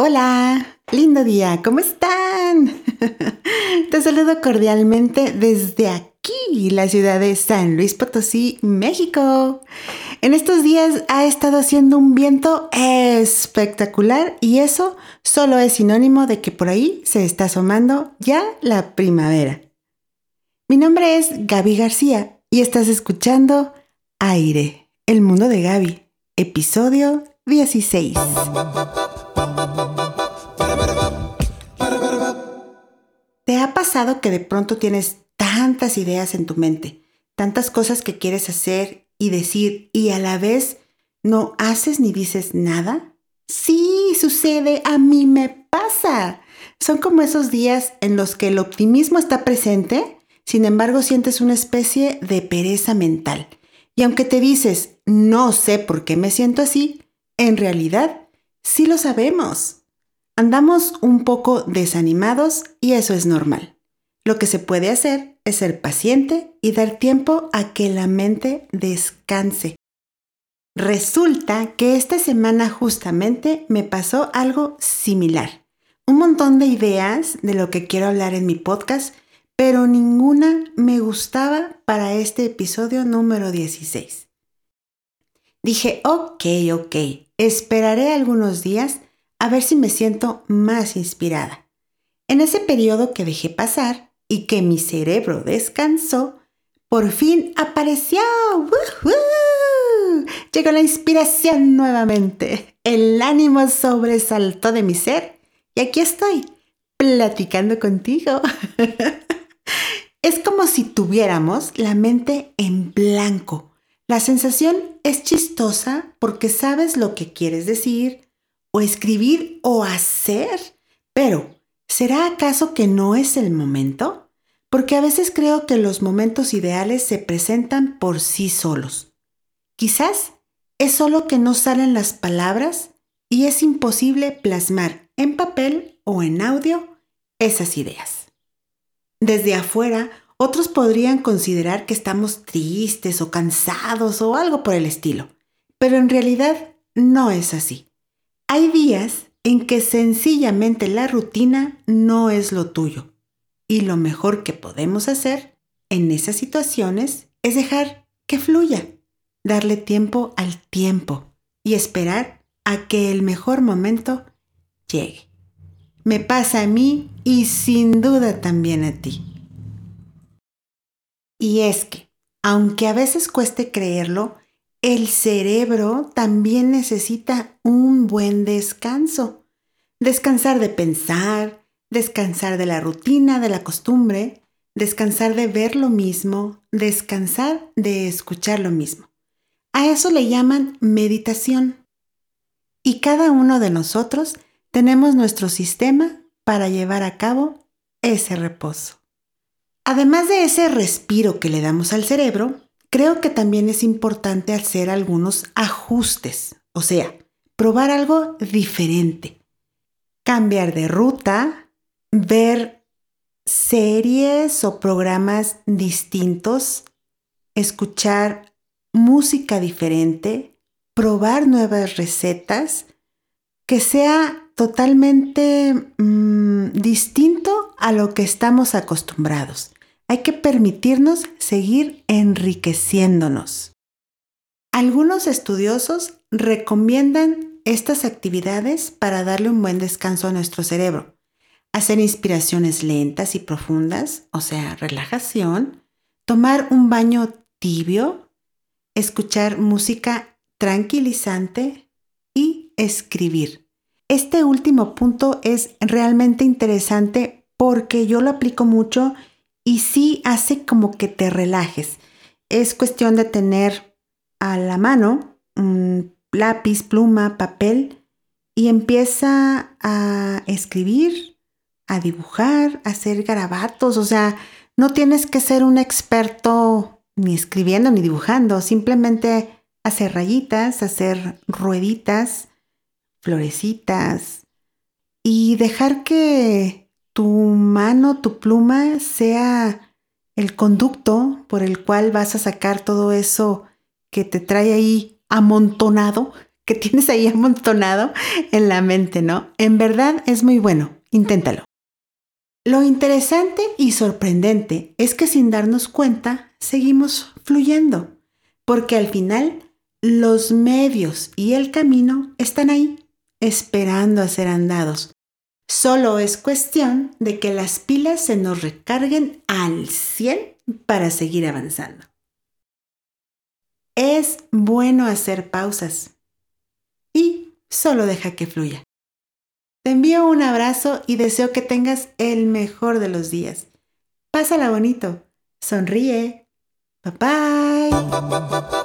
Hola, lindo día, ¿cómo están? Te saludo cordialmente desde aquí, la ciudad de San Luis Potosí, México. En estos días ha estado haciendo un viento espectacular y eso solo es sinónimo de que por ahí se está asomando ya la primavera. Mi nombre es Gaby García y estás escuchando Aire, el mundo de Gaby, episodio 16. Pasado que de pronto tienes tantas ideas en tu mente, tantas cosas que quieres hacer y decir y a la vez no haces ni dices nada? Sí, sucede, a mí me pasa. Son como esos días en los que el optimismo está presente, sin embargo sientes una especie de pereza mental. Y aunque te dices, no sé por qué me siento así, en realidad sí lo sabemos. Andamos un poco desanimados y eso es normal. Lo que se puede hacer es ser paciente y dar tiempo a que la mente descanse. Resulta que esta semana justamente me pasó algo similar. Un montón de ideas de lo que quiero hablar en mi podcast, pero ninguna me gustaba para este episodio número 16. Dije, ok, ok, esperaré algunos días a ver si me siento más inspirada. En ese periodo que dejé pasar y que mi cerebro descansó, por fin apareció. Llegó la inspiración nuevamente. El ánimo sobresaltó de mi ser y aquí estoy, platicando contigo. es como si tuviéramos la mente en blanco. La sensación es chistosa porque sabes lo que quieres decir, o escribir o hacer. Pero, ¿será acaso que no es el momento? Porque a veces creo que los momentos ideales se presentan por sí solos. Quizás es solo que no salen las palabras y es imposible plasmar en papel o en audio esas ideas. Desde afuera, otros podrían considerar que estamos tristes o cansados o algo por el estilo, pero en realidad no es así. Hay días en que sencillamente la rutina no es lo tuyo y lo mejor que podemos hacer en esas situaciones es dejar que fluya, darle tiempo al tiempo y esperar a que el mejor momento llegue. Me pasa a mí y sin duda también a ti. Y es que, aunque a veces cueste creerlo, el cerebro también necesita un buen descanso. Descansar de pensar, descansar de la rutina, de la costumbre, descansar de ver lo mismo, descansar de escuchar lo mismo. A eso le llaman meditación. Y cada uno de nosotros tenemos nuestro sistema para llevar a cabo ese reposo. Además de ese respiro que le damos al cerebro, creo que también es importante hacer algunos ajustes, o sea, probar algo diferente, cambiar de ruta, ver series o programas distintos, escuchar música diferente, probar nuevas recetas, que sea totalmente mm, distinto a lo que estamos acostumbrados. Hay que permitirnos seguir enriqueciéndonos. Algunos estudiosos recomiendan estas actividades para darle un buen descanso a nuestro cerebro. Hacer inspiraciones lentas y profundas, o sea, relajación, tomar un baño tibio, escuchar música tranquilizante y escribir. Este último punto es realmente interesante porque yo lo aplico mucho y sí hace como que te relajes. Es cuestión de tener a la mano un lápiz, pluma, papel y empieza a escribir, a dibujar, a hacer garabatos. O sea, no tienes que ser un experto ni escribiendo ni dibujando, simplemente hacer rayitas, hacer rueditas, florecitas y dejar que tu mano, tu pluma sea el conducto por el cual vas a sacar todo eso que te trae ahí amontonado, que tienes ahí amontonado en la mente, ¿no? En verdad es muy bueno, inténtalo. Lo interesante y sorprendente es que sin darnos cuenta seguimos fluyendo, porque al final los medios y el camino están ahí, esperando a ser andados. Solo es cuestión de que las pilas se nos recarguen al 100 para seguir avanzando. Es bueno hacer pausas y solo deja que fluya. Te envío un abrazo y deseo que tengas el mejor de los días. Pásala bonito. Sonríe. Bye bye.